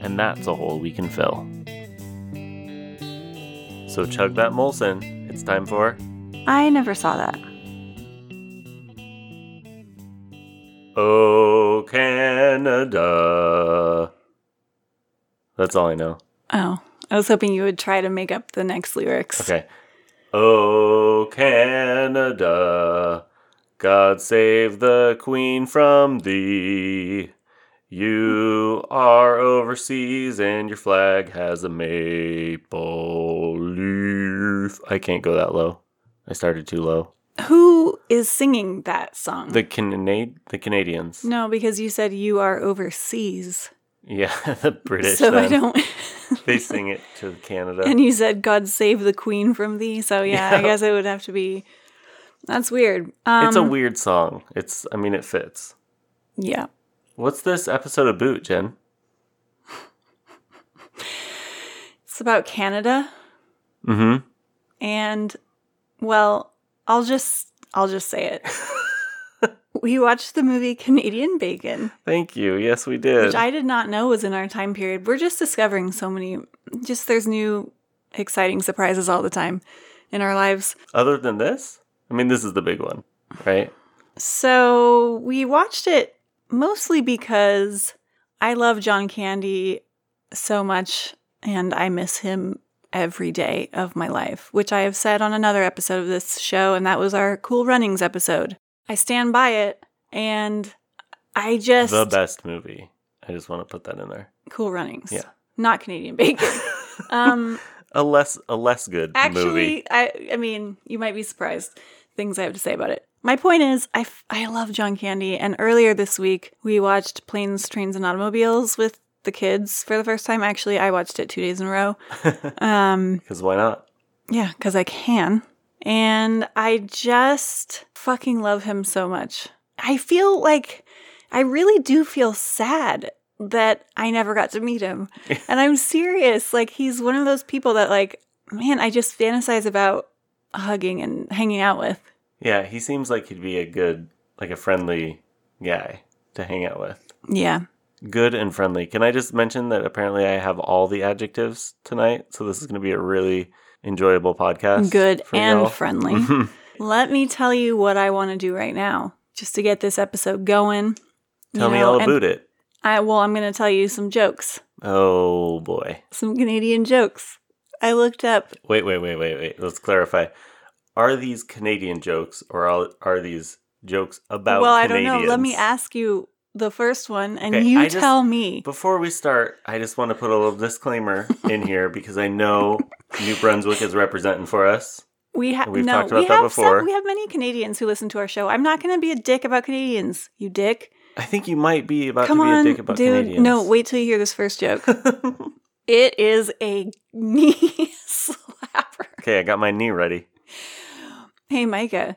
And that's a hole we can fill. So chug that Molson. It's time for I never saw that. Oh Canada. That's all I know. Oh, I was hoping you would try to make up the next lyrics. Okay. Oh Canada, God save the Queen from thee. You are overseas and your flag has a maple leaf. I can't go that low. I started too low. Who is singing that song? The Canad the Canadians. no, because you said you are overseas. Yeah, the British. so I don't. They sing it to Canada. and you said God save the queen from thee. So yeah, I guess it would have to be. That's weird. Um, it's a weird song. It's I mean it fits. yeah. What's this episode of Boot, Jen? It's about Canada. Mm-hmm. And well, I'll just I'll just say it. we watched the movie Canadian Bacon, Thank you. Yes, we did. which I did not know was in our time period. We're just discovering so many just there's new exciting surprises all the time in our lives. Other than this, I mean, this is the big one, right? So, we watched it mostly because I love John Candy so much and I miss him every day of my life, which I have said on another episode of this show, and that was our Cool Runnings episode. I stand by it, and I just. The best movie. I just want to put that in there. Cool Runnings. Yeah. Not Canadian Bacon. um, A less a less good actually, movie. I, I mean, you might be surprised things I have to say about it. My point is, I, f- I love John Candy, and earlier this week we watched Planes, Trains, and Automobiles with the kids for the first time. Actually, I watched it two days in a row. Um, Because why not? yeah, because I can. And I just fucking love him so much. I feel like I really do feel sad that I never got to meet him. and I'm serious. Like, he's one of those people that, like, man, I just fantasize about hugging and hanging out with. Yeah, he seems like he'd be a good, like a friendly guy to hang out with. Yeah. Good and friendly. Can I just mention that apparently I have all the adjectives tonight, so this is going to be a really enjoyable podcast. Good and y'all. friendly. Let me tell you what I want to do right now, just to get this episode going. You Tell me know, all about it. I well, I'm going to tell you some jokes, Oh boy. some Canadian jokes. I looked up. Wait, wait, wait, wait, wait. Let's clarify. Are these Canadian jokes or are, are these jokes about Canadians? well, I Canadians? don't know. Let me ask you the first one, and Okay, you I just- tell me. Before we start, I just want to put a little disclaimer in here because I know New Brunswick is representing for us. We have we've no. talked about we that have before. Some, we have many Canadians who listen to our show. I'm not going to be a dick about Canadians. You dick. I think you might be about Come to be on, a dick about dude. Canadians. No, wait till you hear this first joke. it is a knee slapper. okay, I got my knee ready. Hey, Micah,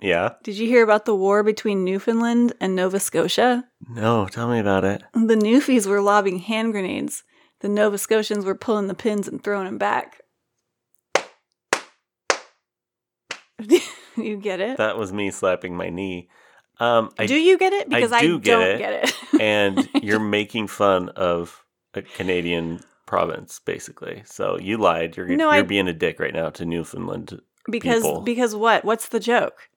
Yeah? did you hear about the war between Newfoundland and Nova Scotia? No, tell me about it. The Newfies were lobbing hand grenades. The Nova Scotians were pulling the pins and throwing them back. you get it? That was me slapping my knee. Um, I do you get it? Because I, do get don't it. get it. and you're making fun of a Canadian province, basically. So you lied. You're No, you're I- being a dick right now to Newfoundland because people. because what? What's the joke?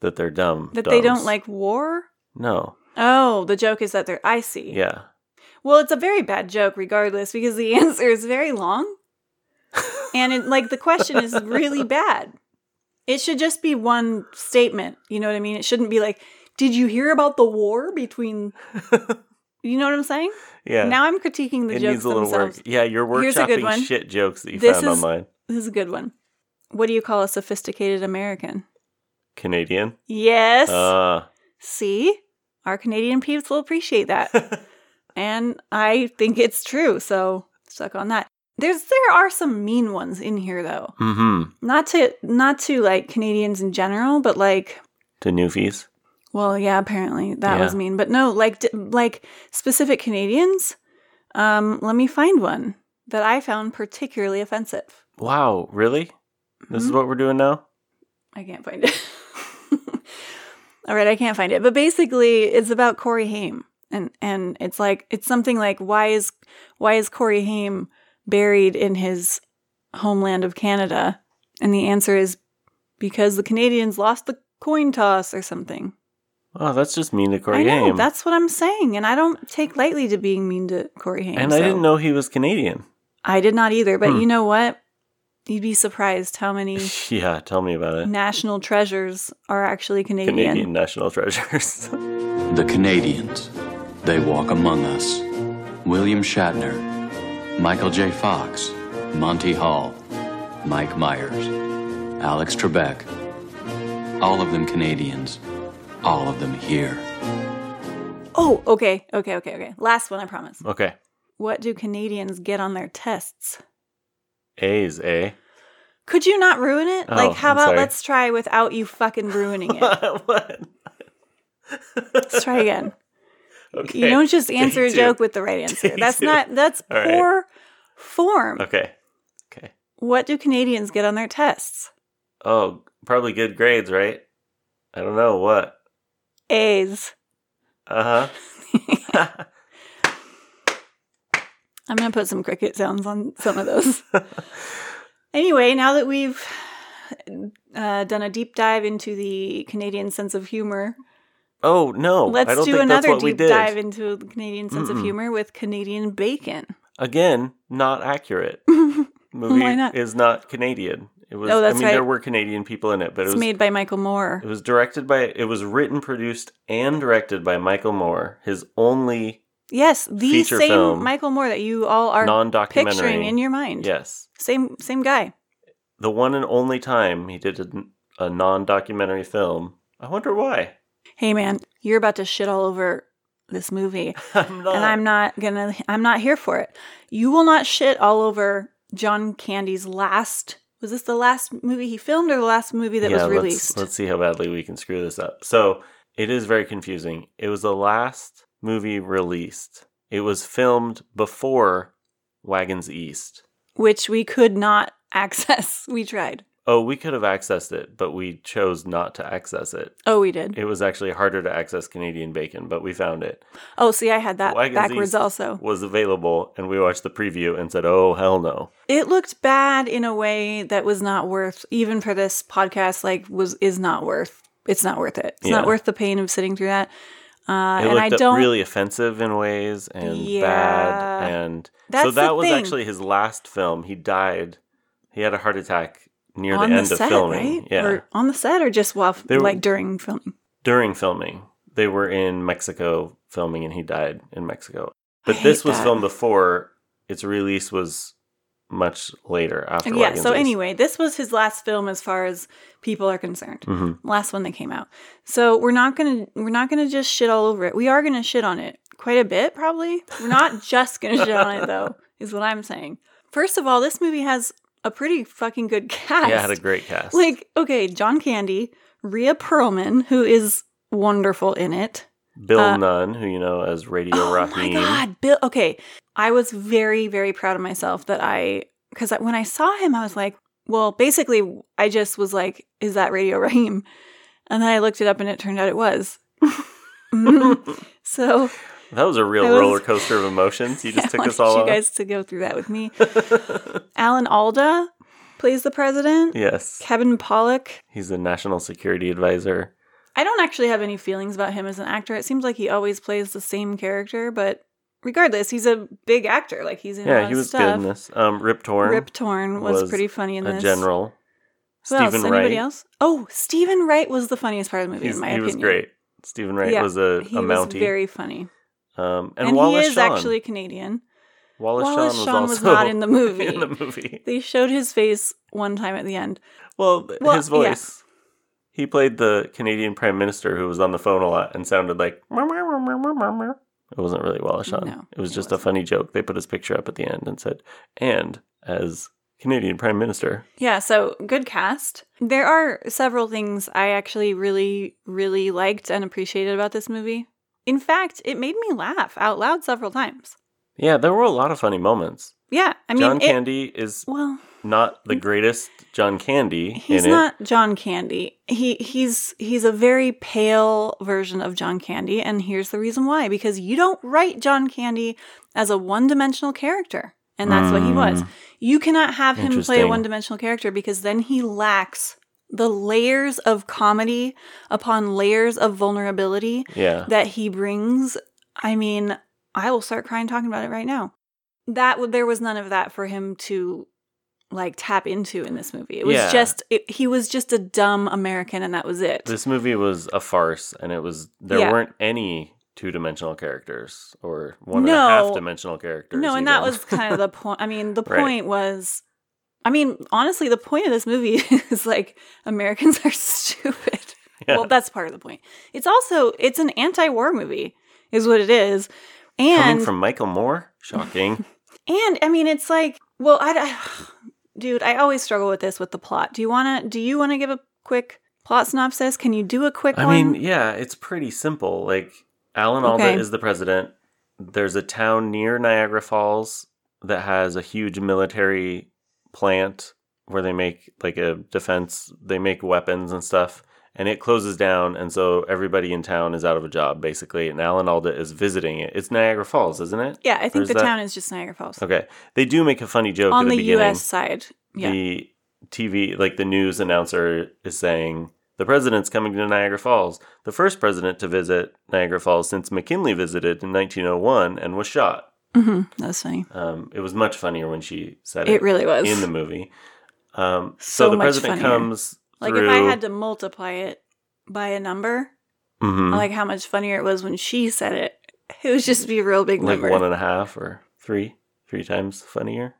that they're dumb. That they don't like war? No. Oh, the joke is that they're icy. Yeah. Well, it's a very bad joke regardless because the answer is very long. and it, like the question is really bad. It should just be one statement. You know what I mean? It shouldn't be like, "Did you hear about the war between?" You know what I'm saying? Yeah. Now I'm critiquing the it jokes needs a little themselves. work. Yeah, you're Here's a good workshopping shit jokes that you This found is- online. This is a good one. What do you call a sophisticated American? Canadian. Yes. Uh See, our Canadian peeps will appreciate that, and I think it's true. So stuck on that. There's there are some mean ones in here though. Mm-hmm. Not to not to like Canadians in general, but like To Newfies. well, yeah, apparently that Yeah. was mean, but no, like d- like specific Canadians. Um, let me find one that I found particularly offensive. Wow, really? This is Mhm. what we're doing now? I can't find it. All right, I can't find it. But basically, it's about Corey Haim, and and it's like it's something like why is why is Corey Haim buried in his homeland of Canada? And the answer is because the Canadians lost the coin toss or something. Oh, that's just mean to Corey I know Haim. that's what I'm saying, and I don't take lightly to being mean to Corey Haim. and I so- didn't know he was Canadian. I did not either. But Hmm. you know what? You'd be surprised how many yeah, tell me about it. national treasures are actually Canadian. Canadian national treasures. The Canadians. They walk among us. William Shatner, Michael J. Fox, Monty Hall, Mike Myers, Alex Trebek. All of them Canadians. All of them here. Oh, okay, okay, okay, okay. Last one, I promise. okay. What do Canadians get on their tests? A's, eh? Could you not ruin it? Oh, like, how I'm about sorry. let's try without you fucking ruining it? what? let's try again. Okay. You don't just answer a two. joke with the right answer. Take That's two. not. That's All right. poor form. Okay. Okay. What do Canadians get on their tests? Oh, probably good grades, right? I don't know what. A's. Uh I'm gonna put some cricket sounds on some of those. anyway, now that we've uh, done a deep dive into the Canadian sense of humor, oh no! Let's don't do think another that's what we deep dive into the Canadian sense of Mm-mm. humor with Canadian bacon. Again, not accurate. Movie not? is not Canadian. It was. Oh, that's I mean, right. there were Canadian people in it, but It's it was. made by Michael Moore. It was directed by. It was written, produced, and directed by Michael Moore. His only Yes, the feature same film. Michael Moore that you all are non-documentary. picturing in your mind. Yes, Same same guy. the one and only time he did a, a non-documentary film. I wonder why. Hey man, you're about to shit all over this movie. I'm not. and I'm not gonna I'm not here for it. You will not shit all over John Candy's last was this the last movie he filmed or the last movie that was released? Let's, let's see how badly we can screw this up. So it is very confusing. It was the last movie released. It was filmed before Wagons East. Which we could not access. We tried. Oh, we could have accessed it, but we chose not to access it. Oh, we did. It was actually harder to access Canadian bacon, but we found it. Oh, see, I had that Wagons backwards East also. Was available, and we watched the preview and said, "Oh hell no!" It looked bad in a way that was not worth even for this podcast. Like, was is not worth. It's not worth it. It's Yeah. not worth the pain of sitting through that. Uh, It and I looked don't. really offensive in ways and Yeah. bad, and so the that was thing. actually his last film. He died. He had a heart attack near on the the, end set, of filming. right? Yeah, Or on the set, or just while, They were- like during filming. during filming, they were in Mexico filming, and he died in Mexico. I But this was that. filmed before its release was much later after. yeah. Wagons So East. anyway, this was his last film as far as people are concerned. Mhm. Last one that came out. So we're not gonna we're not gonna just shit all over it. We are gonna shit on it quite a bit, probably. We're not just gonna shit on it though. Is what I'm saying. First of all, this movie has a pretty fucking good cast. yeah, it had a great cast. like okay, John Candy, Rhea Perlman, who is wonderful in it. Bill uh, Nunn, who you know as Radio Raheem. Oh Raheem. my god, Bill. Okay, I was very, very proud of myself that I because when I saw him, I was like, well, basically, I just was like, is that Radio Raheem? And then I looked it up, and it turned out it was. Mhm. so That was a real was- roller coaster of emotions. You just took us all you on. guys to go through that with me. Alan Alda plays the president. yes, Kevin Pollak. he's the national security advisor. I don't actually have any feelings about him as an actor. It seems like he always plays the same character, but regardless, he's a big actor. Like he's in a Yeah, lot he of was stuff. good in this. Um, Rip Torn, Rip Torn was, was pretty funny in a this. general. Who else? Stephen Anybody Wright, else? Oh, Steven Wright was the funniest part of the movie, he's- in my he opinion. He was great. Steven Wright Yeah, was a, He a was very funny, um, and, and, Wallace he is Shawn. actually Canadian. Wallace, Wallace Shawn Shawn was was not in the movie. in the movie. They showed his face one time at the end. Well, Well, his yeah. He played the Canadian Prime Minister who was on the phone a lot and sounded like. It wasn't really well shot. No, it was it just a funny joke. They put his picture up at the end and said, "And as Canadian Prime Minister." Yeah, so good cast. There are several things I actually really, really liked and appreciated about this movie. In fact, it made me laugh out loud several times. Yeah, there were a lot of funny moments. Yeah, I mean, John it- Candy is well, not the greatest John Candy he's not John Candy. He he's he's a very pale version of John Candy, and here's the reason why: because you don't write John Candy as a one-dimensional character, and that's what he hmm. was. You cannot have him play a one-dimensional character because then he lacks the layers of comedy upon layers of vulnerability. Yeah. that he brings. I mean, I will start crying talking about it right now. That there was none of that for him to like tap into in this movie. It was Yeah. just it, he was just a dumb American, and that was it. This movie was a farce, and it was there Yeah. weren't any two-dimensional characters or one and a half No. dimensional characters. no, and that even. was kind of the point. I mean, the Right. point was. I mean, honestly, the point of this movie is like Americans are stupid. Yeah. Well, that's part of the point. It's also it's an anti-war movie, is what it is. And coming from Michael Moore. Shocking. And I mean, it's like, well, I, I- dude, I always struggle with this with the plot. Do you want to? Do you want to give a quick plot synopsis? Can you do a quick one? I one? mean, yeah, it's pretty simple. Like Alan Alda Okay. is the president. There's a town near Niagara Falls that has a huge military plant where they make like a defense, they make weapons and stuff. And it closes down, and so everybody in town is out of a job, basically. And Alan Alda is visiting it. It's Niagara Falls, isn't it? yeah, I think the that- town is just Niagara Falls Okay, they do make a funny joke on the, the. U.S. side. Yeah, The TV, like the news announcer, is saying the president's coming to Niagara Falls. The first president to visit Niagara Falls since McKinley visited in 1901 and was shot. hmm that's funny. Um, it was much funnier when she said it, It really was. in the movie. Um, so, So the president funnier. comes like through. if I had to multiply it by a number, Mhm. like how much funnier it was when she said it. It would just be a real big like number. one and a half or three, three times funnier.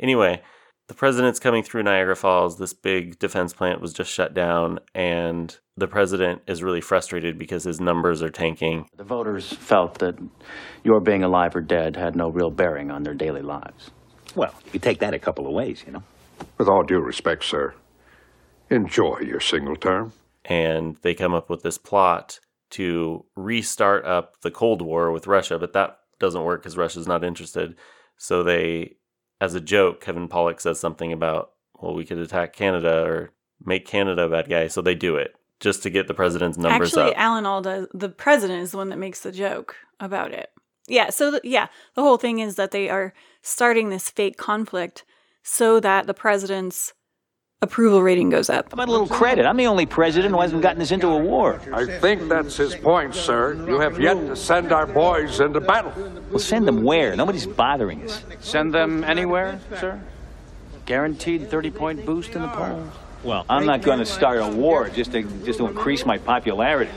Anyway, the president's coming through Niagara Falls. This big defense plant was just shut down, and the president is really frustrated because his numbers are tanking. The voters felt that your being alive or dead had no real bearing on their daily lives. Well, you take that a couple of ways, you know. With all due respect, sir, enjoy your single term. and they come up with this plot to restart up the Cold War with Russia, but that doesn't work because Russia's not interested. So they, as a joke, Kevin Pollak says something about, well, we could attack Canada or make Canada a bad guy. So they do it just to get the president's numbers Actually, up. Alan Alda, the president, is the one that makes the joke about it. Yeah. So th- yeah, the whole thing is that they are starting this fake conflict so that the president's approval rating goes up. How about a little credit? I'm the only president who hasn't gotten us into a war. I think that's his point, sir. You have yet to send our boys into battle. Well, send them where? Nobody's bothering us. Send them anywhere, sir? Guaranteed 30 point boost in the polls? Well, I'm not going to start a war just to just to increase my popularity.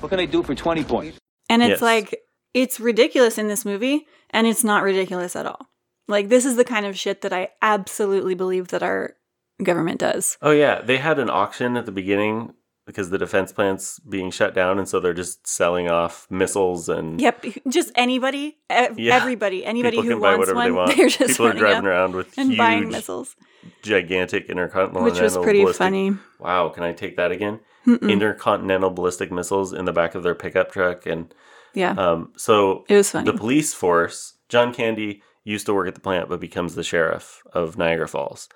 What can they do for 20 points? And it's Yes. like, it's ridiculous in this movie, and it's not ridiculous at all. Like, this is the kind of shit that I absolutely believe that our government does. oh, yeah. They had an auction at the beginning because the defense plant's being shut down. And so they're just selling off missiles and Yep, just anybody, ev- Yeah. everybody, anybody people who can buy wants whatever one, they want. they're just people are driving around with and huge buying missiles, gigantic intercontinental missiles. which was pretty ballistic- funny. Wow, can I take that again? Mm-mm. Intercontinental ballistic missiles in the back of their pickup truck, and Yeah, um, so it was funny. the police force. John Candy used to work at the plant, but becomes the sheriff of Niagara Falls,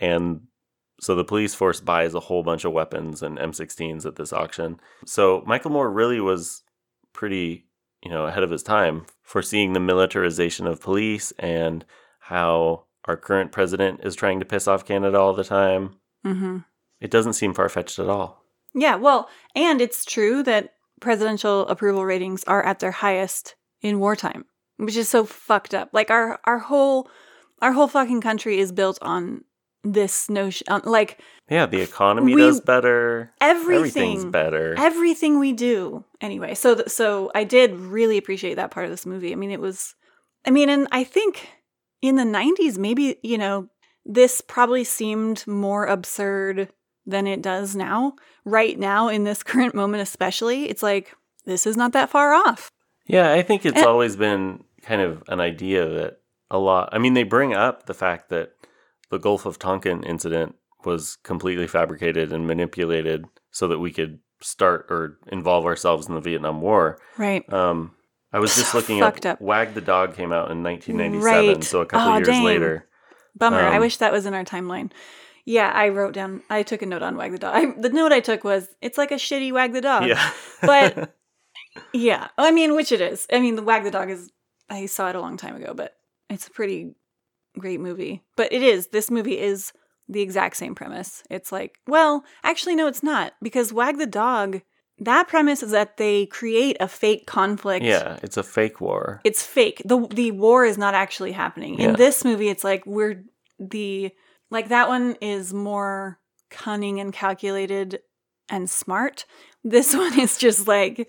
and so the police force buys a whole bunch of weapons and M16s at this auction. So Michael Moore really was pretty, you know, ahead of his time, foreseeing the militarization of police and how our current president is trying to piss off Canada all the time. hmm It doesn't seem far fetched at all. Yeah, well, and it's true that presidential approval ratings are at their highest in wartime, which is so fucked up. Like our our whole our whole fucking country is built on this notion, on, like Yeah, the economy We- does better. everything, Everything's better. everything we do. Anyway, so th- so I did really appreciate that part of this movie. I mean, it was, I mean, and I think in the '90s, maybe you know, this probably seemed more absurd than it does now. Right now, in this current moment, especially, it's like this is not that far off. Yeah, I think it's And- always been kind of an idea that a lot. I mean, they bring up the fact that the Gulf of Tonkin incident was completely fabricated and manipulated so that we could start or involve ourselves in the Vietnam War. Right. Um, I was just So looking up, up. Wag the Dog came out in 1997, Right. so a couple Oh, years dang. later. Bummer. I Um, wish that was in our timeline. Yeah, I wrote down. I took a note on Wag the Dog. I, the note I took was, "It's like a shitty Wag the Dog." Yeah. But- Yeah, I mean, which it is. I mean, the Wag the Dog is. I saw it a long time ago, but it's a pretty great movie. But it is. This movie is the exact same premise. It's like, well, actually, no, it's not because Wag the Dog. That premise is that they create a fake conflict. yeah, it's a fake war. it's fake. the The war is not actually happening. Yeah. In this movie, it's like we're the like that one is more cunning and calculated and smart. This one is just like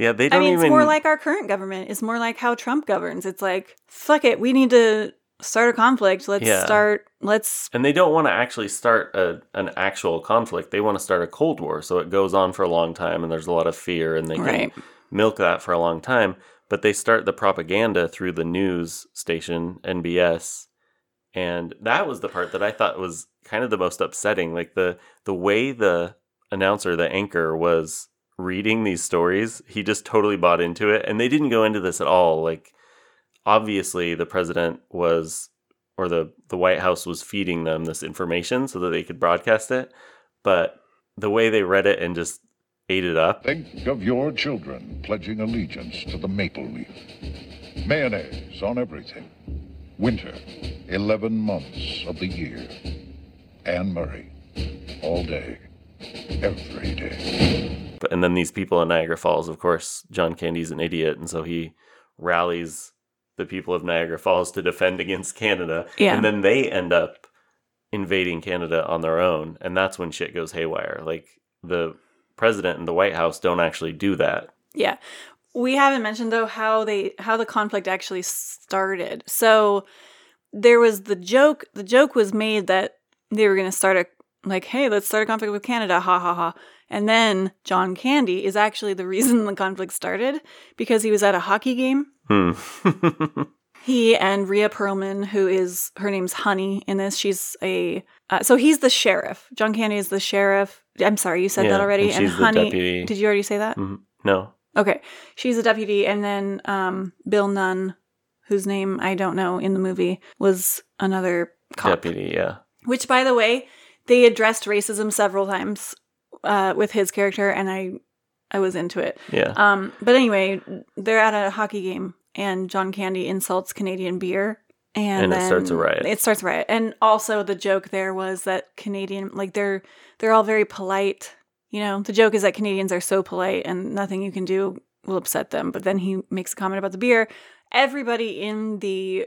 Yeah, they I don't I mean, even. it's more like our current government. It's more like how Trump governs. It's like, fuck it, we need to start a conflict. Let's Yeah. start. Let's. and they don't want to actually start a, an actual conflict. They want to start a Cold War, so it goes on for a long time, and there's a lot of fear, and they can Right. milk that for a long time. But they start the propaganda through the news station, NBS, and that was the part that I thought was kind of the most upsetting. Like the the way the announcer, the anchor, was reading these stories, he just totally bought into it, and they didn't go into this at all. Like obviously, the president was or the the White House was feeding them this information so that they could broadcast it, but the way they read it and just ate it up. Think of your children pledging allegiance to the maple leaf. Mayonnaise on everything. Winter, 11 months of the year. Anne Murray, all day, every day. And then these people in Niagara Falls, of course, John Candy's an idiot, and so he rallies the people of Niagara Falls to defend against Canada. Yeah. And then they end up invading Canada on their own, and that's when shit goes haywire. Like the president and the White House don't actually do that. Yeah, we haven't mentioned though how they how the conflict actually started. So there was the joke. The joke was made that they were going to start a like, hey, let's start a conflict with Canada. Ha ha ha. And then John Candy is actually the reason the conflict started because he was at a hockey game Hmm. He and Rhea Perlman, who is her name's Honey in this, she's a uh, so he's the sheriff. John Candy is the sheriff. I'm sorry, you said Yeah, that already. and the Honey, deputy. did you already say that? Mhm. no. Okay, she's a deputy, and then um, Bill Nunn, whose name I don't know in the movie, was another cop. Deputy, yeah. Which, by the way, they addressed racism several times uh, with his character, and I I was into it. Yeah. Um, but anyway, they're at a hockey game, and John Candy insults Canadian beer, and, And it starts a riot. It starts a riot, and also the joke there was that Canadian, like they're they're all very polite. You know, the joke is that Canadians are so polite, and nothing you can do will upset them. But then he makes a comment about the beer. Everybody in the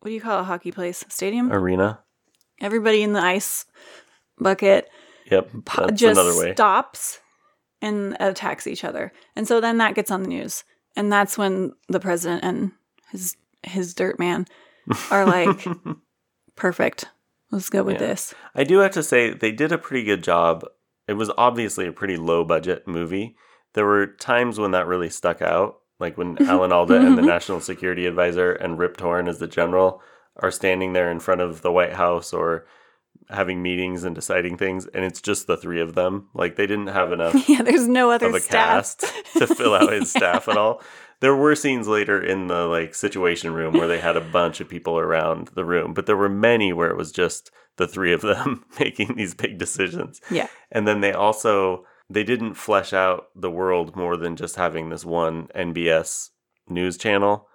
what do you call a hockey place? Stadium. Arena. Everybody in the ice bucket Yep. That's just another way. stops and attacks each other. And so then that gets on the news. And that's when the president and his his dirt man are like, perfect. Let's go with Yeah. this. I do have to say they did a pretty good job. It was obviously a pretty low budget movie. There were times when that really stuck out, like when Alan Alda and the mm-hmm. National Security Advisor and Rip Torn as the general are standing there in front of the White House or having meetings and deciding things, and it's just the three of them. Like they didn't have enough Yeah, there's no other of a staff. cast to fill out his staff at all. There were scenes later in the like situation room where they had a bunch of people around the room, but there were many where it was just the three of them making these big decisions. Yeah. And then they also they didn't flesh out the world more than just having this one NBS news channel.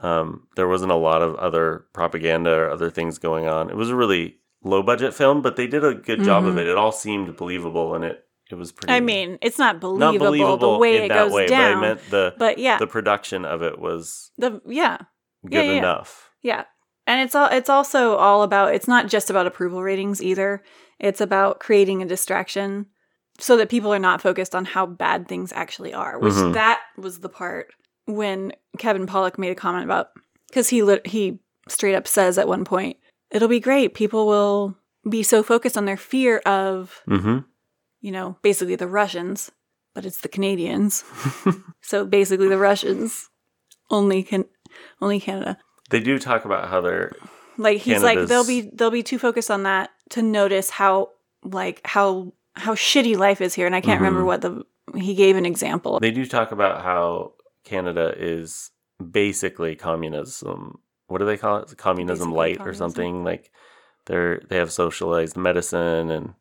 Um, there wasn't a lot of other propaganda or other things going on. It was a really low budget film, but they did a good job of Mhm. it. It all seemed believable and it it was pretty I mean, it's not believable, not believable the way it goes way, down. but I meant the but yeah, the production of it was the yeah, good Yeah, yeah, enough. Yeah. And it's all it's also all about it's not just about approval ratings either. It's about creating a distraction so that people are not focused on how bad things actually are. Which Mhm. that was the part when Kevin Pollak made a comment about cuz he lit, he straight up says at one point, it'll be great. People will be so focused on their fear of, Mm-hmm. you know, basically the Russians but it's the Canadians. so basically, the Russians only can only Canada. They do talk about how they're Like he's like they'll be they'll be too focused on that to notice how like how how shitty life is here. And I can't remember what the he gave an example. they do talk about how Canada is basically communism. What do they call it? Communism Basically light or something like. They're they have socialized medicine and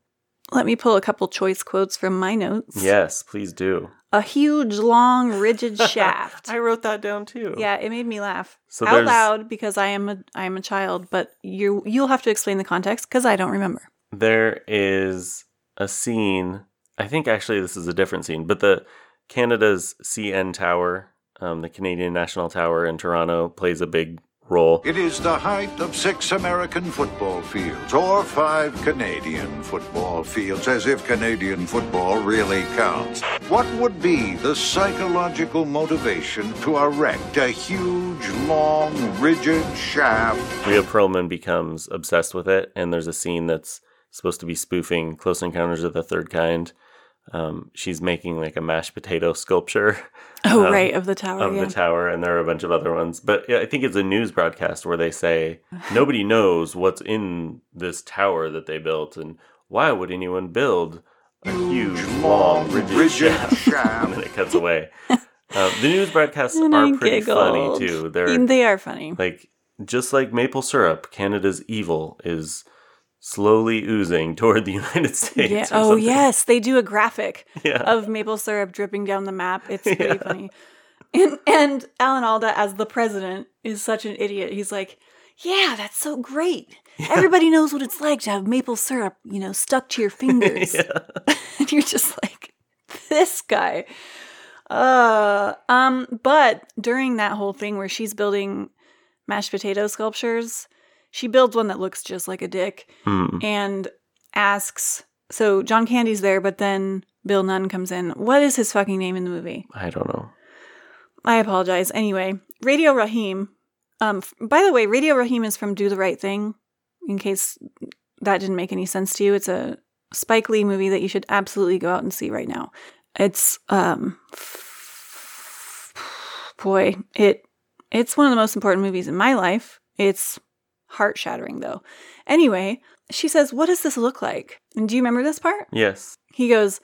Let me pull a couple choice quotes from my notes. yes, please do. A huge, long, rigid shaft. I wrote that down too. Yeah, it made me laugh So out there's- loud because I am a I am a child. But you you'll have to explain the context because I don't remember. there is a scene. I think actually this is a different scene, but the Canada's CN Tower, um, the Canadian National Tower in Toronto, plays a big role. It is the height of six American football fields or five Canadian football fields, as if Canadian football really counts. What would be the psychological motivation to erect a huge, long, rigid shaft? Rhea Perlman becomes obsessed with it, and there's a scene that's supposed to be spoofing Close Encounters of the Third Kind. Um, she's making like a mashed potato sculpture Oh Um, right, of the tower. of yeah. the tower, and there are a bunch of other ones. But yeah, I think it's a news broadcast where they say nobody knows what's in this tower that they built, and why would anyone build a huge, long, rigid, rigid shaft? shaft. and then it cuts away. Uh, the news broadcasts And are I pretty funny too. They're they are funny. like just like maple syrup, Canada's evil is slowly oozing toward the United States. Yeah. Oh something. yes, they do a graphic Yeah. of maple syrup dripping down the map. It's pretty Yeah. funny. And and Alan Alda as the president is such an idiot. He's like, "Yeah, that's so great. Everybody knows what it's like to have maple syrup, you know, stuck to your fingers." and you're just like, "This guy." Uh, um, but during that whole thing where she's building mashed potato sculptures, she builds one that looks just like a dick Hmm. and asks so John Candy's there, but then Bill Nunn comes in. What is his fucking name in the movie? I don't know. I apologize. Anyway, Radio Raheem. Um, by the way, Radio Raheem is from Do the Right Thing. In case that didn't make any sense to you, it's a Spike Lee movie that you should absolutely go out and see right now. It's um, boy, it it's one of the most important movies in my life. It's heart shattering though. Anyway, she says, "What does this look like?" And do you remember this part? Yes. He goes,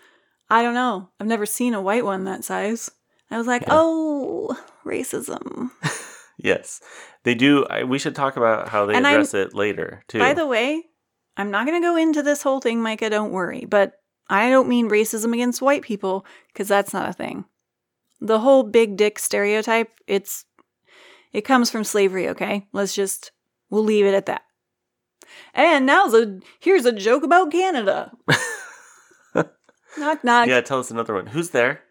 I don't know. I've never seen a white one that size. I was like, oh, racism. Yes. They do. I, we should talk about how they And I'm- address it later, too. By the way, I'm not going to go into this whole thing, Micah, don't worry. But I don't mean racism against white people because that's not a thing. The whole big dick stereotype, it's it comes from slavery, okay? Let's just we'll leave it at that. And now's a here's a joke about Canada. knock knock. yeah, tell us another one. Who's there?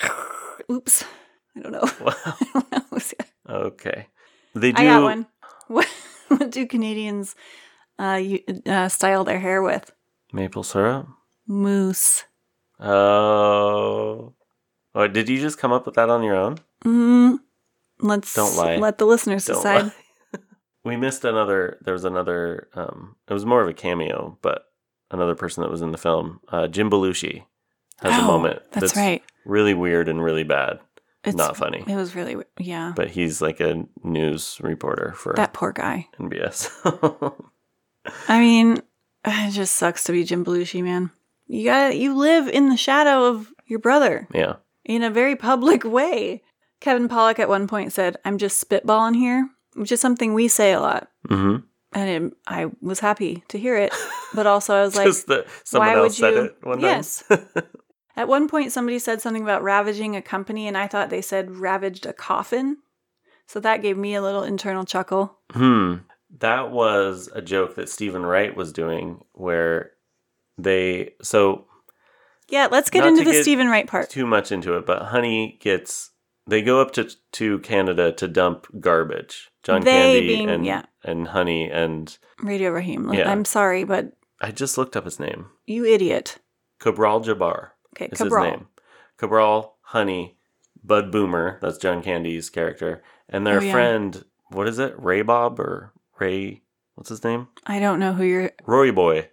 Oops. I don't know. Wow. Don't know. okay. They do. I got one. What, what do Canadians uh, you, uh, style their hair with? Maple syrup? Mousse. Oh. Oh, did you just come up with that on your own? Mm, let's Don't lie. let the listeners Don't decide. We missed another. There was another. Um, it was more of a cameo, but another person that was in the film. Uh, Jim Belushi has a Oh, moment. that's right. Really weird and really bad. It's Not funny. It was really, yeah. But he's like a news reporter for That poor guy. NBS. I mean, it just sucks to be Jim Belushi, man. You got you live in the shadow of your brother yeah. in a very public way. Kevin Pollak at one point said, "I'm just spitballing here," which is something we say a lot. hmm and it, I was happy to hear it, but also I was like, someone why else would you? yes. At one point, somebody said something about ravaging a company, and I thought they said ravaged a coffin. So that gave me a little internal chuckle. Hmm. That was a joke that Steven Wright was doing where they so Yeah, let's get into the get Steven Wright part. too much into it, but Honey gets they go up to to Canada to dump garbage. John They Candy being- and yeah. and Honey and Radio Raheem. Yeah. I'm sorry, but I just looked up his name. you idiot. Kabral Jabar Okay, is Cabral. his name. Cabral, Honey, Bud Boomer, that's John Candy's character, and their Oh, yeah. friend, what is it? Ray Bob or Ray what's his name? I don't know who you're. Roy Boy.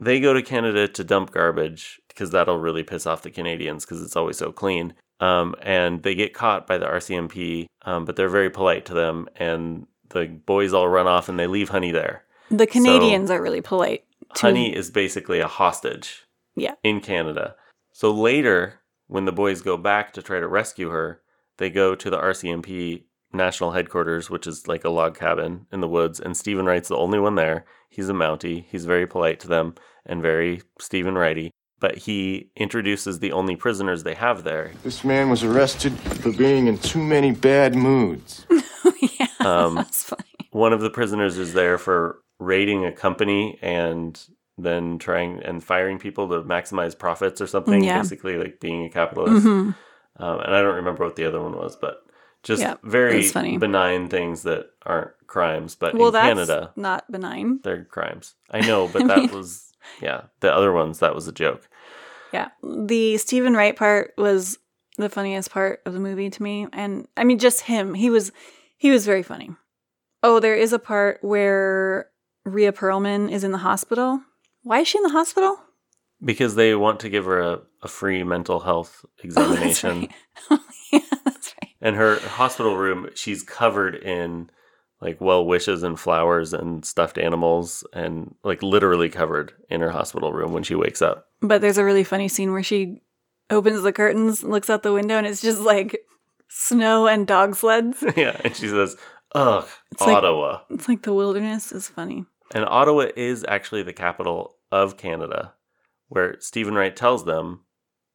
They go to Canada to dump garbage. because that'll really piss off the Canadians because it's always so clean. Um, and they get caught by the RCMP, um, but they're very polite to them, and the boys all run off and they leave Honey there. The Canadians are really polite. to- Honey is basically a hostage Yeah. in Canada. So later, when the boys go back to try to rescue her, they go to the RCMP national headquarters, which is like a log cabin in the woods, and Steven Wright's the only one there. He's a Mountie. He's very polite to them and very Stephen Wrighty. But he introduces the only prisoners they have there. This man was arrested for being in too many bad moods. yeah, Um, that's funny. one of the prisoners is there for raiding a company and then trying and firing people to maximize profits or something Yeah. basically like being a capitalist Mhm. um, and i don't remember what the other one was but just Yeah, very funny. benign things that aren't crimes but Well, in that's canada not benign. they're crimes i know but I that mean- was yeah the other ones that was a joke Yeah. The Steven Wright part was the funniest part of the movie to me. And I mean just him. He was he was very funny. Oh, there is a part where Rhea Perlman is in the hospital. Why is she in the hospital? because they want to give her a, a free mental health oh, examination Oh, yeah, that's right. And her hospital room, she's covered in like well wishes and flowers and stuffed animals and like literally covered in her hospital room when she wakes up. But there's a really funny scene where she opens the curtains, looks out the window, and it's just like snow and dog sleds. yeah. And she says, Ugh, It's like- Ottawa. It's like the wilderness is funny. and Ottawa is actually the capital of Canada, where Steven Wright tells them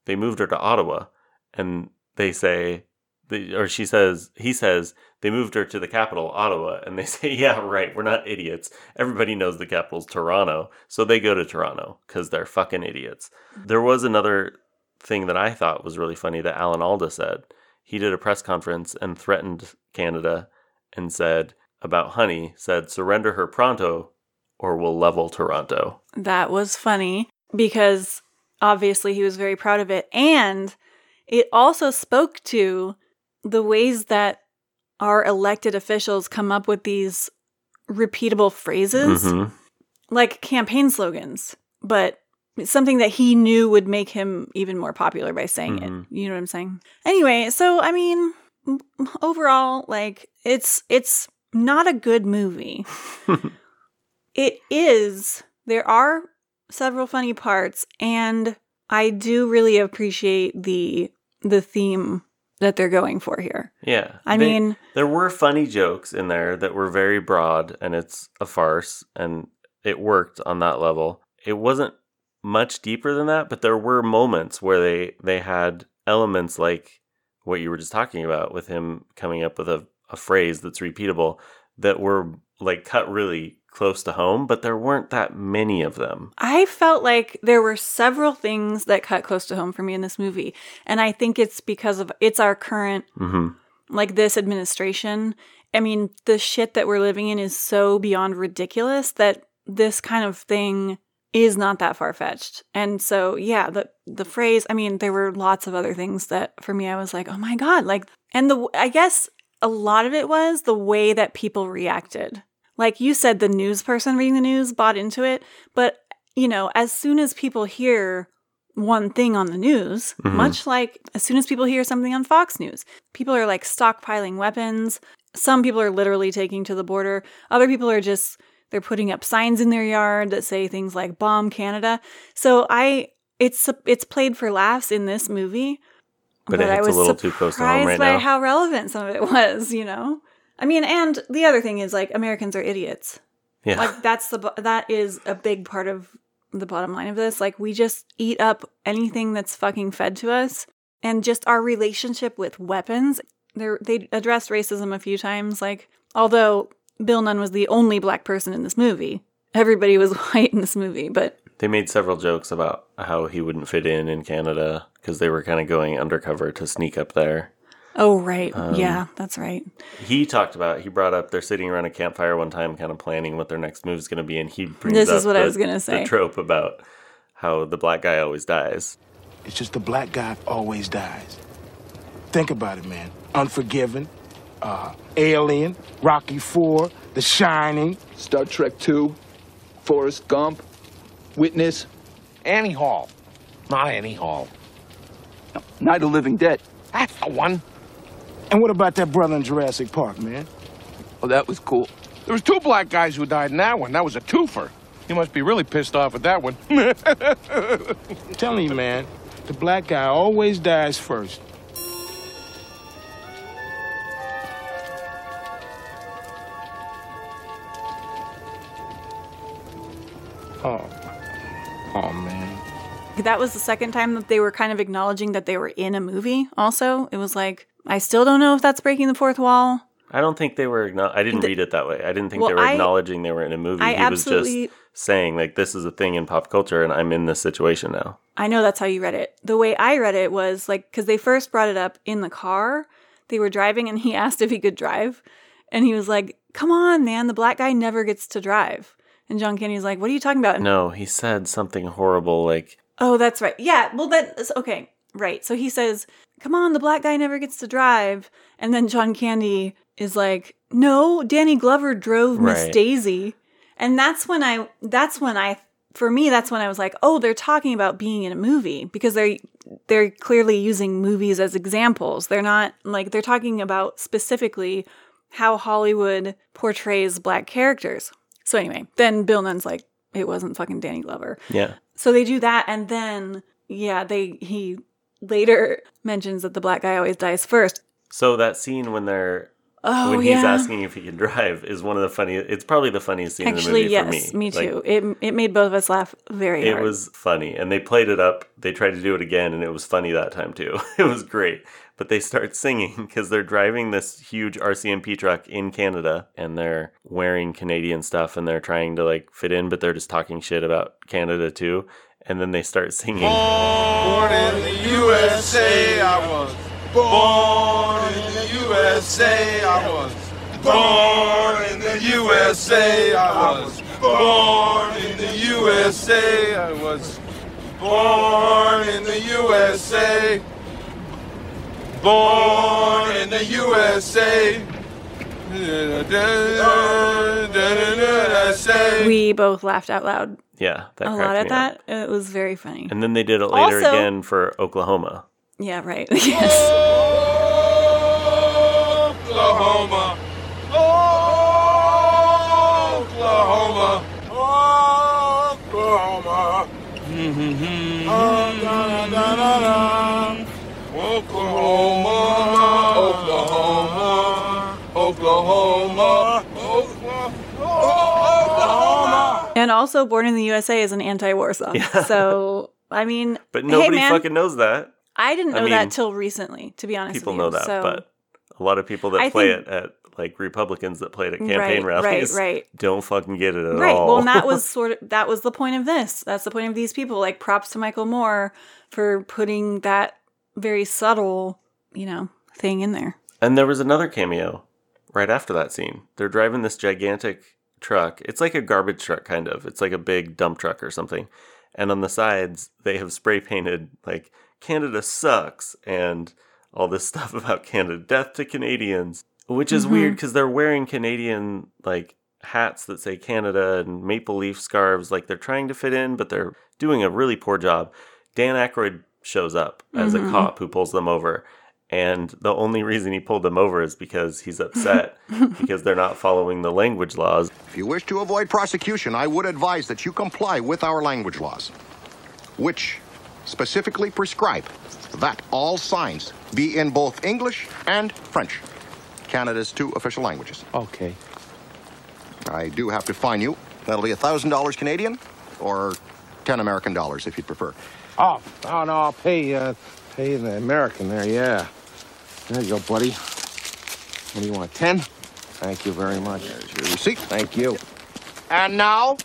they moved her to Ottawa. And they say, they, or she says, he says, they moved her to the capital, Ottawa. And they say, yeah, right, we're not idiots. Everybody knows the capital's Toronto. So they go to Toronto because they're fucking idiots. There was another thing that I thought was really funny that Alan Alda said. He did a press conference and threatened Canada and said about Honey, said, surrender her pronto or we'll level Toronto. That was funny because obviously he was very proud of it. And it also spoke to the ways that our elected officials come up with these repeatable phrases, Mhm. like campaign slogans, but something that he knew would make him even more popular by saying Mhm. it. You know what I'm saying? Anyway, so I mean, overall, like it's it's not a good movie. it is. There are several funny parts, and I do really appreciate the the theme that they're going for here. Yeah. I They- mean, there were funny jokes in there that were very broad and it's a farce and it worked on that level. It wasn't much deeper than that, but there were moments where they they had elements like what you were just talking about with him coming up with a, a phrase that's repeatable that were like cut really close to home, but there weren't that many of them. I felt like there were several things that cut close to home for me in this movie, and I think it's because of it's our current hmm like this administration. I mean, the shit that we're living in is so beyond ridiculous that this kind of thing is not that far fetched. And so, yeah, the the phrase. I mean, there were lots of other things that for me, I was like, oh my god, like, and the I guess a lot of it was the way that people reacted. Like you said, the news person reading the news bought into it, but you know, as soon as people hear one thing on the news, Mhm. much like as soon as people hear something on Fox News, people are like stockpiling weapons. Some people are literally taking to the border. Other people are just they're putting up signs in their yard that say things like "Bomb Canada." So I it's it's played for laughs in this movie, But it I hits a was little too close to home surprised right by now. how relevant some of it was. You know, I mean, and the other thing is like Americans are idiots. Yeah. Like that's the that is a big part of the bottom line of this. Like we just eat up anything that's fucking fed to us, and just our relationship with weapons. They they addressed racism a few times. Like although Bill Nunn was the only black person in this movie, everybody was white in this movie. But They made several jokes about how he wouldn't fit in in Canada because they were kind of going undercover to sneak up there. Oh right, Um, yeah, that's right. He talked about he brought up they're sitting around a campfire one time, kind of planning what their next move is going to be, and he brings This up is what I was gonna say. the trope about how the black guy always dies. It's just the black guy always dies. Think about it, man. Unforgiven, uh, Alien, Rocky Four, The Shining. Star Trek 2, Forrest Gump, Witness. Annie Hall. Not Annie Hall. Night of Living Dead. That's the one. And what about that brother in Jurassic Park, man? Oh, that was cool. There was two black guys who died in that one. That was a twofer. You must be really pissed off at that one. I'm telling you, man, the black guy always dies first. Oh, oh man. That was the second time that they were kind of acknowledging that they were in a movie. Also, it was like I still don't know if that's breaking the fourth wall. I don't think they were. I didn't The- read it that way. I didn't think Well, they were I- acknowledging they were in a movie. I he was just saying like this is a thing in pop culture, and I'm in this situation now. I know that's how you read it. The way I read it was like because they first brought it up in the car. They were driving, and he asked if he could drive, and he was like, "Come on, man, the black guy never gets to drive." And John Candy's like, "What are you talking about?" No, he said something horrible like Oh, that's right. Yeah. Well, that's okay. Right. So he says, Come on, the black guy never gets to drive. And then John Candy is like, No, Danny Glover drove Miss Right. Daisy. And that's when I, that's when I, for me, that's when I was like, Oh, they're talking about being in a movie because they're, they're clearly using movies as examples. They're not like, they're talking about specifically how Hollywood portrays black characters. So anyway, then Bill Nunn's like, It wasn't fucking Danny Glover. yeah. So they do that, and then yeah, they he later mentions that the black guy always dies first. So that scene when they're Oh when he's asking if he can drive is one of the funniest. It's probably the funniest scene actually in the movie yes, for me, me. Like, too. it it made both of us laugh very It hard. was funny, and they played it up. They tried to do it again, and it was funny that time too. It was great. But they start singing because they're driving this huge RCMP truck in Canada, and they're wearing Canadian stuff, and they're trying to like fit in, but they're just talking shit about Canada too. And then they start singing. Born in the USA, I was born in the USA, I was born in the USA, I was born in the USA, I was born in the USA, born in the USA. We both laughed out loud Yeah, that a lot of me that. up. It was very funny. And then they did it later Also- again for Oklahoma. yeah, right. yes. Oklahoma. Oklahoma. Oklahoma. Da, da, da, da, da. Oklahoma. Oklahoma. Oklahoma. Oklahoma. Oklahoma. And also, "Born in the USA" is an anti-war song. So I mean, But hey, nobody man, fucking knows that. I didn't I know mean, that till recently. To be honest, People with know that, So, but a lot of people that I play think- it at like Republicans that play it at campaign Right, right, rallies right. don't fucking get it at right all. well that was sort of that was the point of this that's the point of these people like props to michael moore for putting that very subtle you know thing in there And there was another cameo right after that scene. They're driving this gigantic truck. It's like a garbage truck, kind of. It's like a big dump truck or something. And on the sides, they have spray painted like Canada sucks and all this stuff about Canada, death to Canadians, which is Mhm. weird because they're wearing Canadian like hats that say Canada and maple leaf scarves. Like they're trying to fit in, but they're doing a really poor job. Dan Aykroyd shows up as Mhm. a cop who pulls them over. And the only reason he pulled them over is because he's upset because they're not following the language laws. If you wish to avoid prosecution, I would advise that you comply with our language laws, which specifically prescribe that all signs be in both English and French, Canada's two official languages. Okay. I do have to fine you. That'll be $1,000 Canadian or 10 American dollars if you'd prefer. Oh, oh no, I'll pay, uh, pay the American there, yeah. There you go, buddy. What do you want, 10? Thank you very much. There's your receipt. Thank you. And now?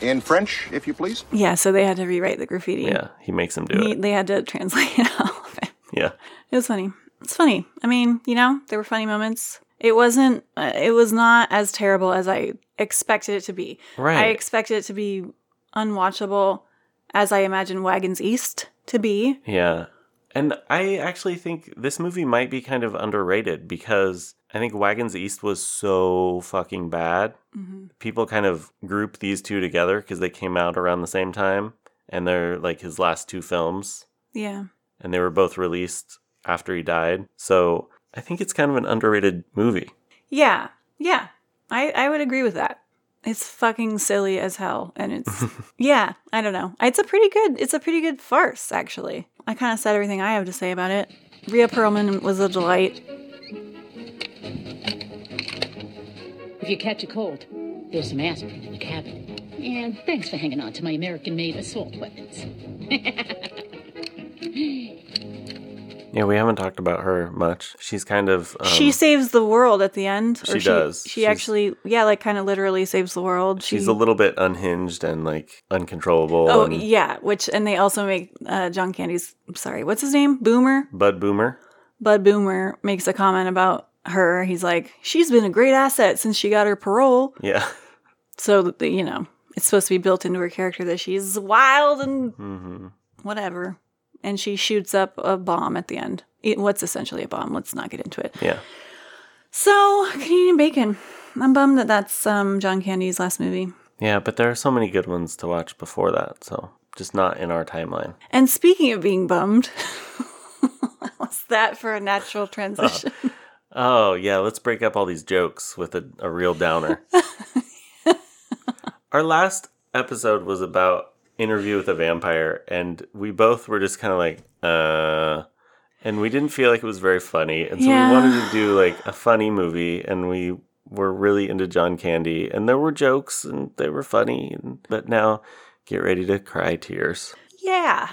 In French, if you please. yeah so they had to rewrite the graffiti Yeah, he makes them do He- it. they had to translate all of it Yeah. it was funny it's funny i mean you know there were funny moments it wasn't uh, it was not as terrible as i expected it to be Right. i expected it to be unwatchable as i imagine wagons east to be Yeah. And I actually think this movie might be kind of underrated because I think Wagons East was so fucking bad. Mhm. People kind of group these two together because they came out around the same time and they're like his last two films Yeah. and they were both released after he died. So I think it's kind of an underrated movie. Yeah. Yeah. I, I would agree with that. It's fucking silly as hell. And it's, yeah, I don't know. It's a pretty good, it's a pretty good farce, actually. I kind of said everything I have to say about it. Rhea Perlman was a delight. If you catch a cold, there's some aspirin in the cabin. And thanks for hanging on to my American made assault weapons. Yeah, we haven't talked about her much. She's kind of um, she saves the world at the end. she does. She She's- actually, yeah, like kind of literally saves the world. She, she's a little bit unhinged and like uncontrollable. Oh and yeah, which and they also make uh, John Candy's. Sorry, what's his name? Boomer. Bud Boomer. Bud Boomer makes a comment about her. He's like, she's been a great asset since she got her parole. Yeah. So you know, it's supposed to be built into her character that she's wild and hmm whatever, and she shoots up a bomb at the end. It- What's essentially a bomb? Let's not get into it. Yeah. So Canadian Bacon. I'm bummed that that's um, John Candy's last movie. Yeah, but there are so many good ones to watch before that, so just not in our timeline. And speaking of being bummed, what's that for a natural transition? Oh, yeah, let's break up all these jokes with a, a real downer. Our last episode was about interview with a vampire, and we both were just kind of like, uh, and we didn't feel like it was very funny. And so Yeah. we wanted to do like a funny movie, and we were really into John Candy, and there were jokes, and they were funny. And, but now, get ready to cry tears. Yeah.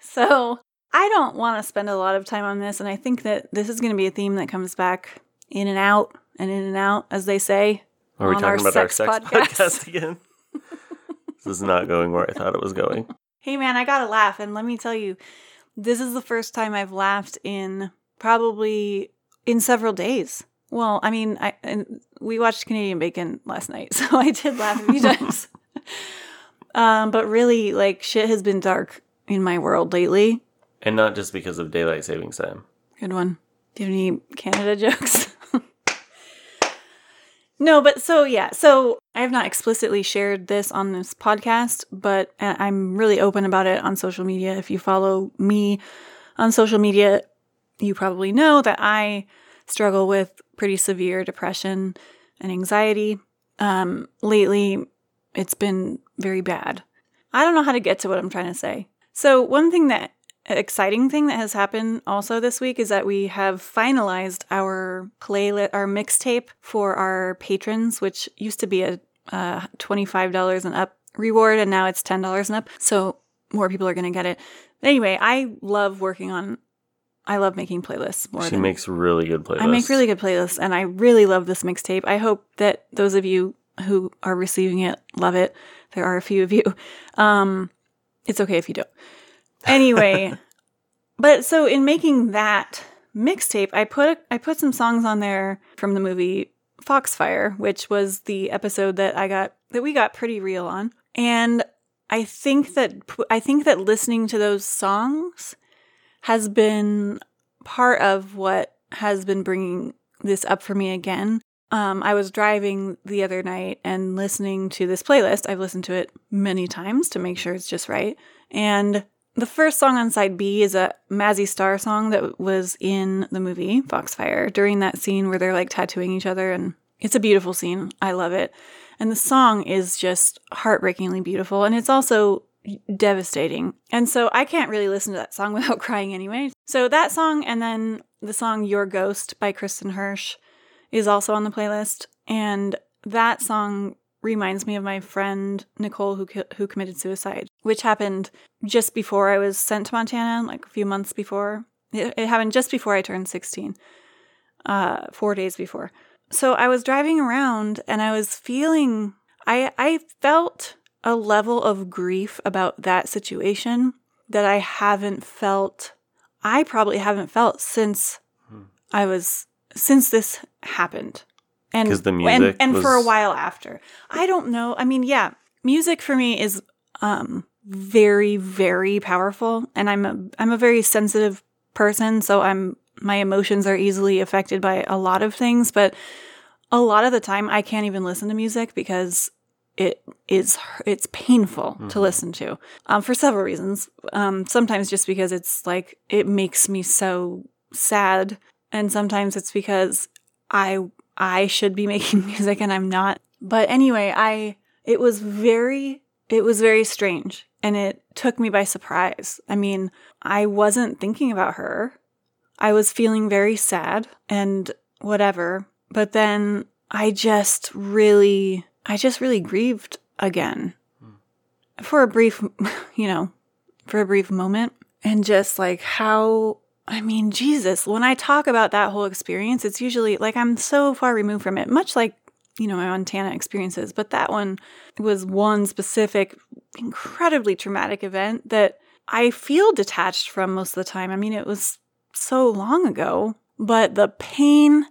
So I don't want to spend a lot of time on this, and I think that this is going to be a theme that comes back in and out and in and out, as they say. Are we talking about our sex podcast. podcast again? this is not going where I thought it was going. Hey man, I gotta laugh, and let me tell you, this is the first time I've laughed in probably in several days. Well, I mean, I and we watched Canadian Bacon last night, so I did laugh a few times. Um, but really, like shit has been dark in my world lately. And not just because of daylight savings time. Good one. Do you have any Canada jokes? No, but so yeah, so I have not explicitly shared this on this podcast, but I'm really open about it on social media. If you follow me on social media, you probably know that I struggle with pretty severe depression and anxiety. Um, lately, it's been very bad. I don't know how to get to what I'm trying to say. So, one thing that exciting thing that has happened also this week is that we have finalized our playlist, our mixtape for our patrons, which used to be a uh, $25 and up reward, and now it's $10 and up. So more people are going to get it. Anyway, I love working on, I love making playlists more She than makes really good playlists. I make really good playlists, and I really love this mixtape. I hope that those of you who are receiving it love it. There are a few of you. Um, it's okay if you don't. Anyway, but so in making that mixtape, I put I put some songs on there from the movie Foxfire, which was the episode that I got that we got pretty real on, and I think that I think that listening to those songs has been part of what has been bringing this up for me again. Um, I was driving the other night and listening to this playlist. I've listened to it many times to make sure it's just right. And the first song on side B is a Mazzy Star song that was in the movie Foxfire during that scene where they're like tattooing each other. And it's a beautiful scene. I love it. And the song is just heartbreakingly beautiful. And it's also devastating. And so I can't really listen to that song without crying anyway. So that song and then the song Your Ghost by Kristin Hersh is also on the playlist. And that song reminds me of my friend Nicole who who committed suicide, which happened just before I was sent to Montana, like a few months before. It, it happened just before I turned 16. Uh 4 days before. So I was driving around and I was feeling I I felt a level of grief about that situation that I haven't felt I probably haven't felt since I was since this happened. And 'Cause the and, music and for a while after. I don't know. I mean, yeah, music for me is um very very powerful and I'm a I'm a very sensitive person, so I'm my emotions are easily affected by a lot of things, but a lot of the time I can't even listen to music because it is it's painful to Mm-hmm. listen to um, for several reasons. Um, sometimes just because it's like it makes me so sad, and sometimes it's because I I should be making music and I'm not. But anyway, I it was very it was very strange and it took me by surprise. I mean, I wasn't thinking about her. I was feeling very sad and whatever. But then I just really, I just really grieved again for a brief, you know, for a brief moment. And just like how, I mean, Jesus, when I talk about that whole experience, it's usually like I'm so far removed from it, much like, you know, my Montana experiences. But that one was one specific, incredibly traumatic event that I feel detached from most of the time. I mean, it was so long ago, but the pain,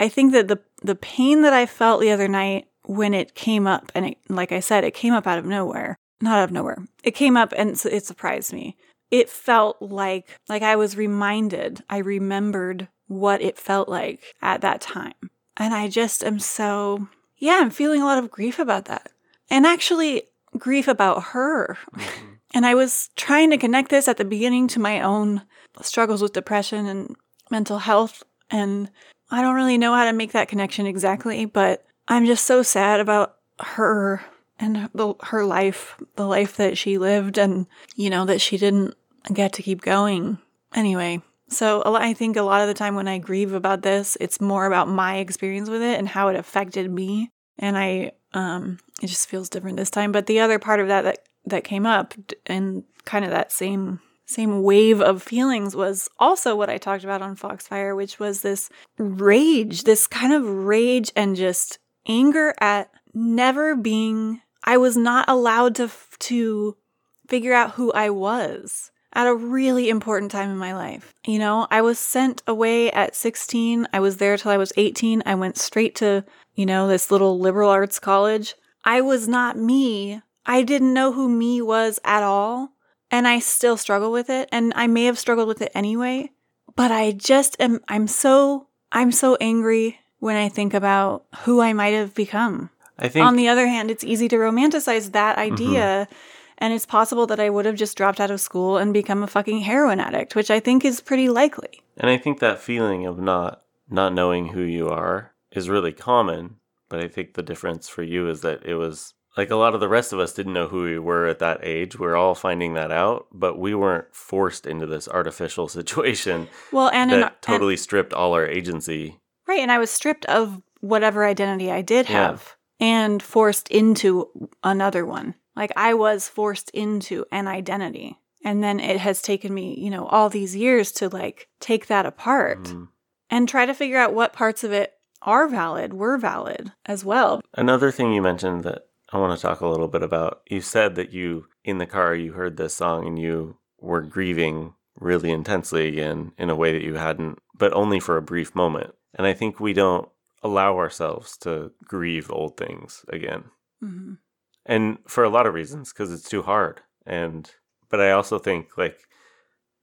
I think that the the pain that I felt the other night when it came up, and it, like I said, it came up out of nowhere, not out of nowhere. It came up and it surprised me. It felt like like I was reminded. I remembered what it felt like at that time, and I just am so yeah. I'm feeling a lot of grief about that, and actually grief about her. Mm-hmm. And I was trying to connect this at the beginning to my own struggles with depression and mental health. And I don't really know how to make that connection exactly, but I'm just so sad about her and the, her life, the life that she lived, and, you know, that she didn't get to keep going. Anyway, so I think a lot of the time when I grieve about this, it's more about my experience with it and how it affected me. And I, um, it just feels different this time. But the other part of that that, that came up and kind of that same same wave of feelings was also what I talked about on Foxfire, which was this rage, this kind of rage and just anger at never being I was not allowed to to figure out who I was at a really important time in my life. You know, I was sent away at 16. I was there till I was 18. I went straight to, you know, this little liberal arts college. I was not me. I didn't know who me was at all. And I still struggle with it. And I may have struggled with it anyway. But I just am, I'm so, I'm so angry when I think about who I might have become. I think On the other hand, it's easy to romanticize that mm-hmm. idea. And it's possible that I would have just dropped out of school and become a fucking heroin addict, which I think is pretty likely. And I think that feeling of not not knowing who you are is really common, but I think the difference for you is that it was like a lot of the rest of us didn't know who we were at that age. We're all finding that out, but we weren't forced into this artificial situation Well, and, that an, and totally stripped all our agency. right, and I was stripped of whatever identity I did Yeah. have and forced into another one. Like I was forced into an identity. And then it has taken me, you know, all these years to like take that apart Mhm. and try to figure out what parts of it are valid, were valid as well. Another thing you mentioned that I want to talk a little bit about. You said that you in the car you heard this song and you were grieving really intensely again in a way that you hadn't, but only for a brief moment. And I think we don't allow ourselves to grieve old things again. hmm And for a lot of reasons because it's too hard. And but I also think like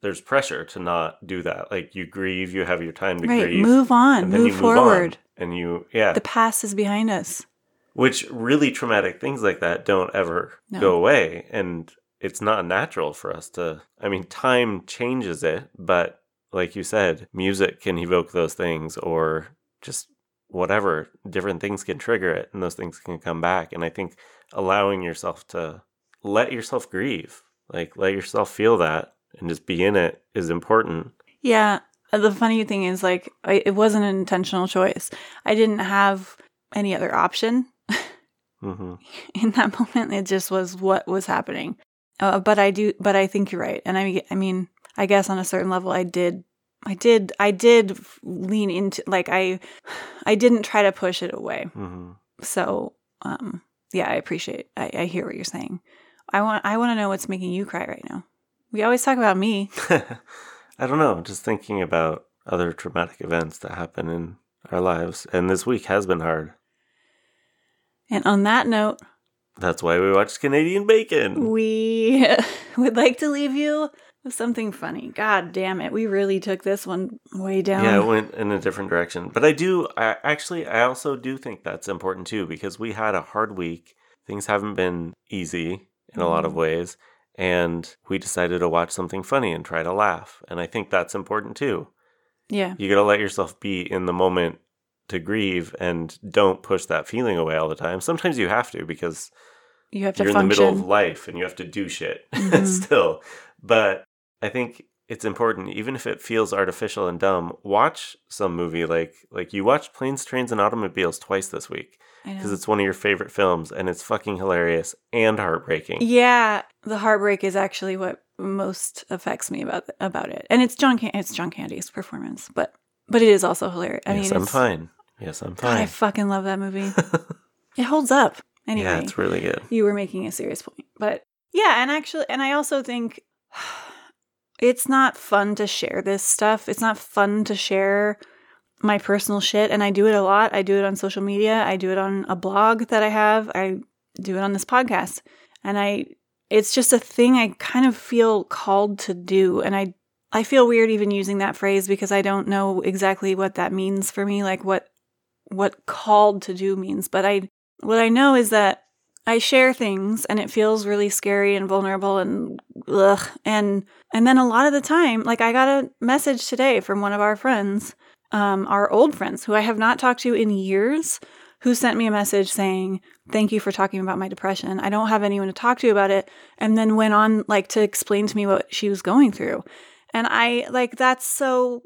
there's pressure to not do that. Like you grieve, you have your time to Right, grieve. move on, then move you on, forward. and you yeah. The past is behind us. Which really traumatic things like that don't ever No. go away. And it's not natural for us to, I mean, time changes it, but like you said, music can evoke those things or just whatever, different things can trigger it and those things can come back. And I think allowing yourself to let yourself grieve, like let yourself feel that and just be in it is important. Yeah. uh, The funny thing is, like, I, it wasn't an intentional choice. I didn't have any other option hmm in that moment. It just was what was happening. Uh, but I do, but I think you're right. And I, I mean, I guess on a certain level, I did, I did, I did lean into, like, I, I didn't try to push it away. hmm So, um, yeah, I appreciate, I, I hear what you're saying. I want, I want to know what's making you cry right now. We always talk about me. I don't know, just thinking about other traumatic events that happen in our lives. And this week has been hard. And on that note, That's why we watched Canadian Bacon. We would like to leave you Something funny. God damn it. We really took this one way down. Yeah, it went in a different direction. But I do, I actually, I also do think that's important too because we had a hard week. Things haven't been easy in a lot of Mhm. ways. And we decided to watch something funny and try to laugh. And I think that's important too. Yeah. You got to let yourself be in the moment to grieve and don't push that feeling away all the time. Sometimes you have to because You have to you're in the middle of life and you have to do shit Mhm. still. But I think it's important, even if it feels artificial and dumb, watch some movie like like you watched Planes, Trains, and Automobiles twice this week because it's one of your favorite films and it's fucking hilarious and heartbreaking. Yeah, the heartbreak is actually what most affects me about about it, and it's John Can- it's John Candy's performance, but but it is also hilarious. I yes, mean, I'm it's, fine. Yes, I'm God, I fucking love that movie. it holds up. Anyway, Yeah, it's really good. you were making a serious point, but yeah, and actually, and I also think it's not fun to share this stuff. It's not fun to share my personal shit, and I do it a lot. I do it on social media. I do it on a blog that I have. I do it on this podcast, and I. It's just a thing I kind of feel called to do, and I. I feel weird even using that phrase because I don't know exactly what that means for me, like what what called to do means. But I what I know is that I share things and it feels really scary and vulnerable and ugh. And and then a lot of the time, like I got a message today from one of our friends, um, our old friends who I have not talked to in years, who sent me a message saying, Thank you for talking about my depression. I don't have anyone to talk to about it. And then went on like to explain to me what she was going through. And I like that's so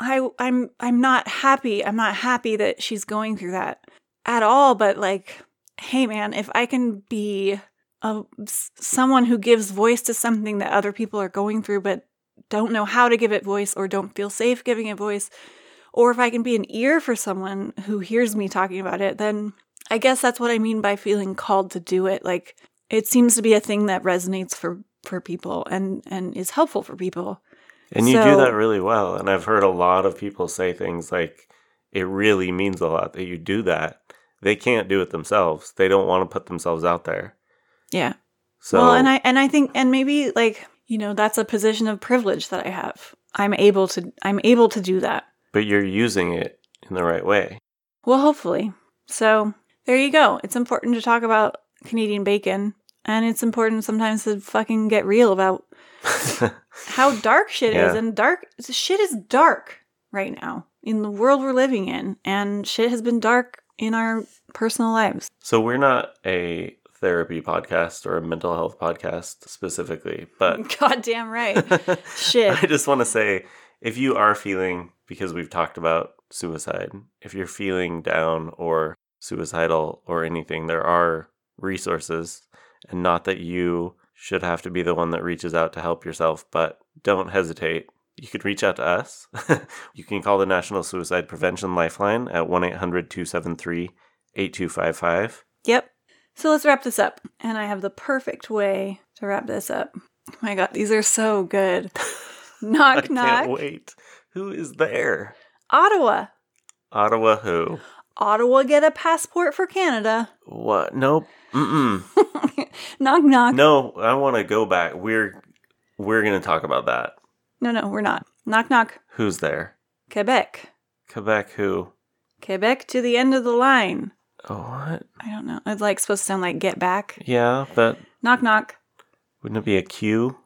I I'm I'm not happy. I'm not happy that she's going through that at all, but like hey man, if I can be a someone who gives voice to something that other people are going through but don't know how to give it voice or don't feel safe giving it voice, or if I can be an ear for someone who hears me talking about it, then I guess that's what I mean by feeling called to do it. Like it seems to be a thing that resonates for for people and and is helpful for people. And you do that really well. And I've heard a lot of people say things like, it really means a lot that you do that. They can't do it themselves. They don't want to put themselves out there. Yeah. So, well, and I and I think and maybe like you know that's a position of privilege that I have. I'm able to I'm able to do that. but you're using it in the right way. Well, hopefully. So there you go. It's important to talk about Canadian bacon, and it's important sometimes to fucking get real about how dark shit is. And dark shit is dark right now in the world we're living in, and shit has been dark in our personal lives. So we're not a therapy podcast or a mental health podcast specifically, but Goddamn right. shit. I just want to say if you are feeling, because we've talked about suicide, if you're feeling down or suicidal or anything, there are resources, and not that you should have to be the one that reaches out to help yourself, but don't hesitate. You could reach out to us. you can call the National Suicide Prevention Lifeline at 1 800 273 8255. Yep. So let's wrap this up. And I have the perfect way to wrap this up. Oh my god, these are so good. knock I knock. can't wait. Who is there? Ottawa. Ottawa who? Ottawa get a passport for Canada. What? Nope. Mm-mm. knock knock. No, I want to go back. We're we're going to talk about that. No, no, we're not. Knock knock. Who's there? Quebec. Quebec who? Quebec to the end of the line. Oh, what? I don't know. It's like supposed to sound like get back. Yeah, but Knock knock. wouldn't it be a Q?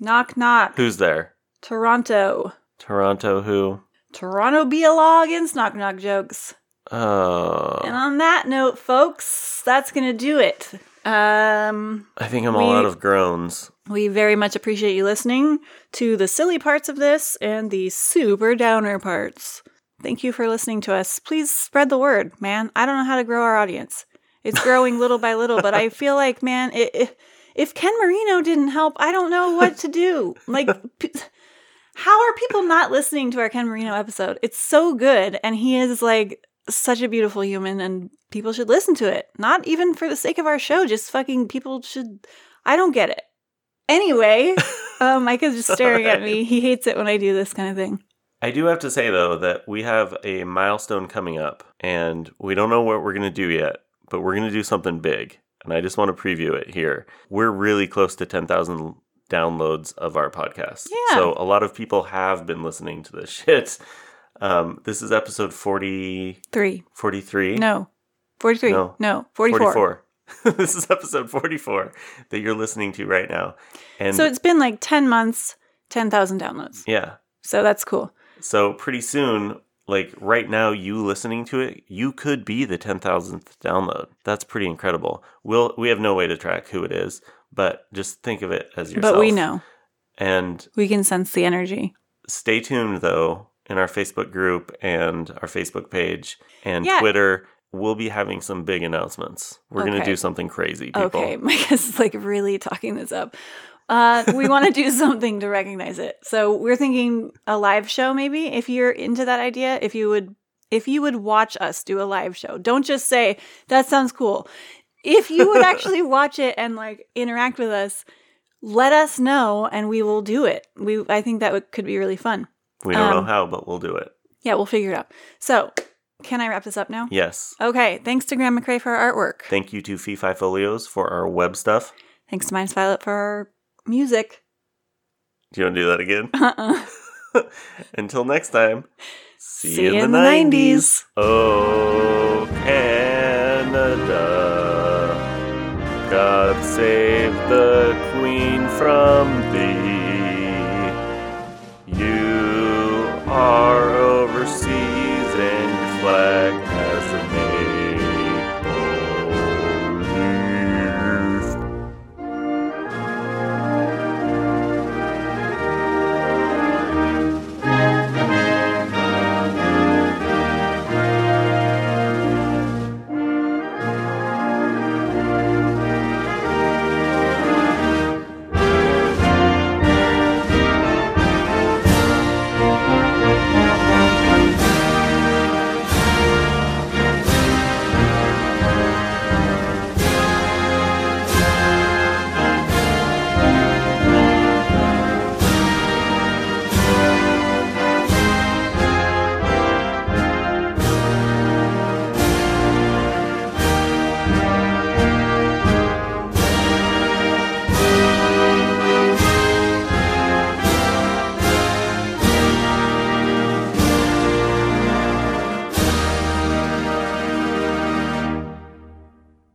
Knock knock. Who's there? Toronto. Toronto who? Toronto be a law against knock knock jokes. Oh. And on that note, folks, that's gonna do it. Um I think I'm all we- out of groans. We very much appreciate you listening to the silly parts of this and the super downer parts. Thank you for listening to us. Please spread the word, man. I don't know how to grow our audience. It's growing little by little, but I feel like, man, i i if Ken Marino didn't help, I don't know what to do. Like, p- how are people not listening to our Ken Marino episode? It's so good, and he is like such a beautiful human, and people should listen to it. Not even for the sake of our show, just fucking people should. I don't get it. Anyway, uh, Mike is just staring at me. He hates it when I do this kind of thing. I do have to say though that we have a milestone coming up and we don't know what we're going to do yet, but we're going to do something big. And I just want to preview it here. We're really close to 10,000 downloads of our podcast. Yeah. So a lot of people have been listening to this shit. Um, this is episode 43. 43. No. 43. No. No. 44. this is episode 44 that you're listening to right now. And so it's been like 10 months, 10,000 downloads. yeah. So that's cool. So pretty soon, like right now, you listening to it, you could be the 10,000th download. That's pretty incredible. We'll, we have no way to track who it is, but just think of it as yourself. But we know. And We can sense the energy. stay tuned though in our Facebook group and our Facebook page and Yeah. Twitter. We'll be having some big announcements. We're going to do something crazy, people. Okay, Micah's like really talking this up. Uh, we want to do something to recognize it. So we're thinking a live show, maybe. If you're into that idea, if you would, if you would watch us do a live show, don't just say that sounds cool. If you would actually watch it and like interact with us, let us know, and we will do it. We, I think that would, could be really fun. We don't know Um, how, but we'll do it. Yeah, we'll figure it out. So, can I wrap this up now? Yes. Okay. Thanks to Graham McRae for our artwork. Thank you to Fee Fi Folios for our web stuff. Thanks to Minus Violet for our music. Do you want to do that again? Uh-uh. Until next time, see, See you in, the, 90s. Oh, Canada. God save the Queen from thee. You are